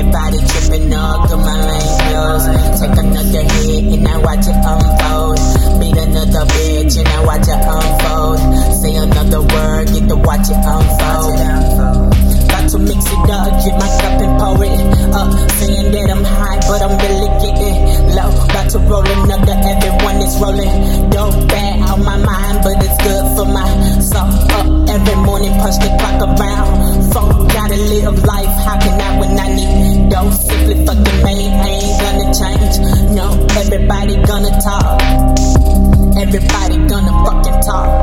Everybody tripping all through my lane close. Take another hit and I watch it unfold. Beat another bitch and I watch it unfold. Say another word, get to watch it unfold. Got to mix it up, get my cup and pour it up. Saying that I'm high, but I'm really getting low. Got to roll another, everyone is rolling. Dope bad on my mind, but it's good for my soul. Up every morning, punch the clock around. Phone gotta live life, how can so simply fucking made. I ain't gonna change. No, everybody gonna talk. Everybody gonna fucking talk.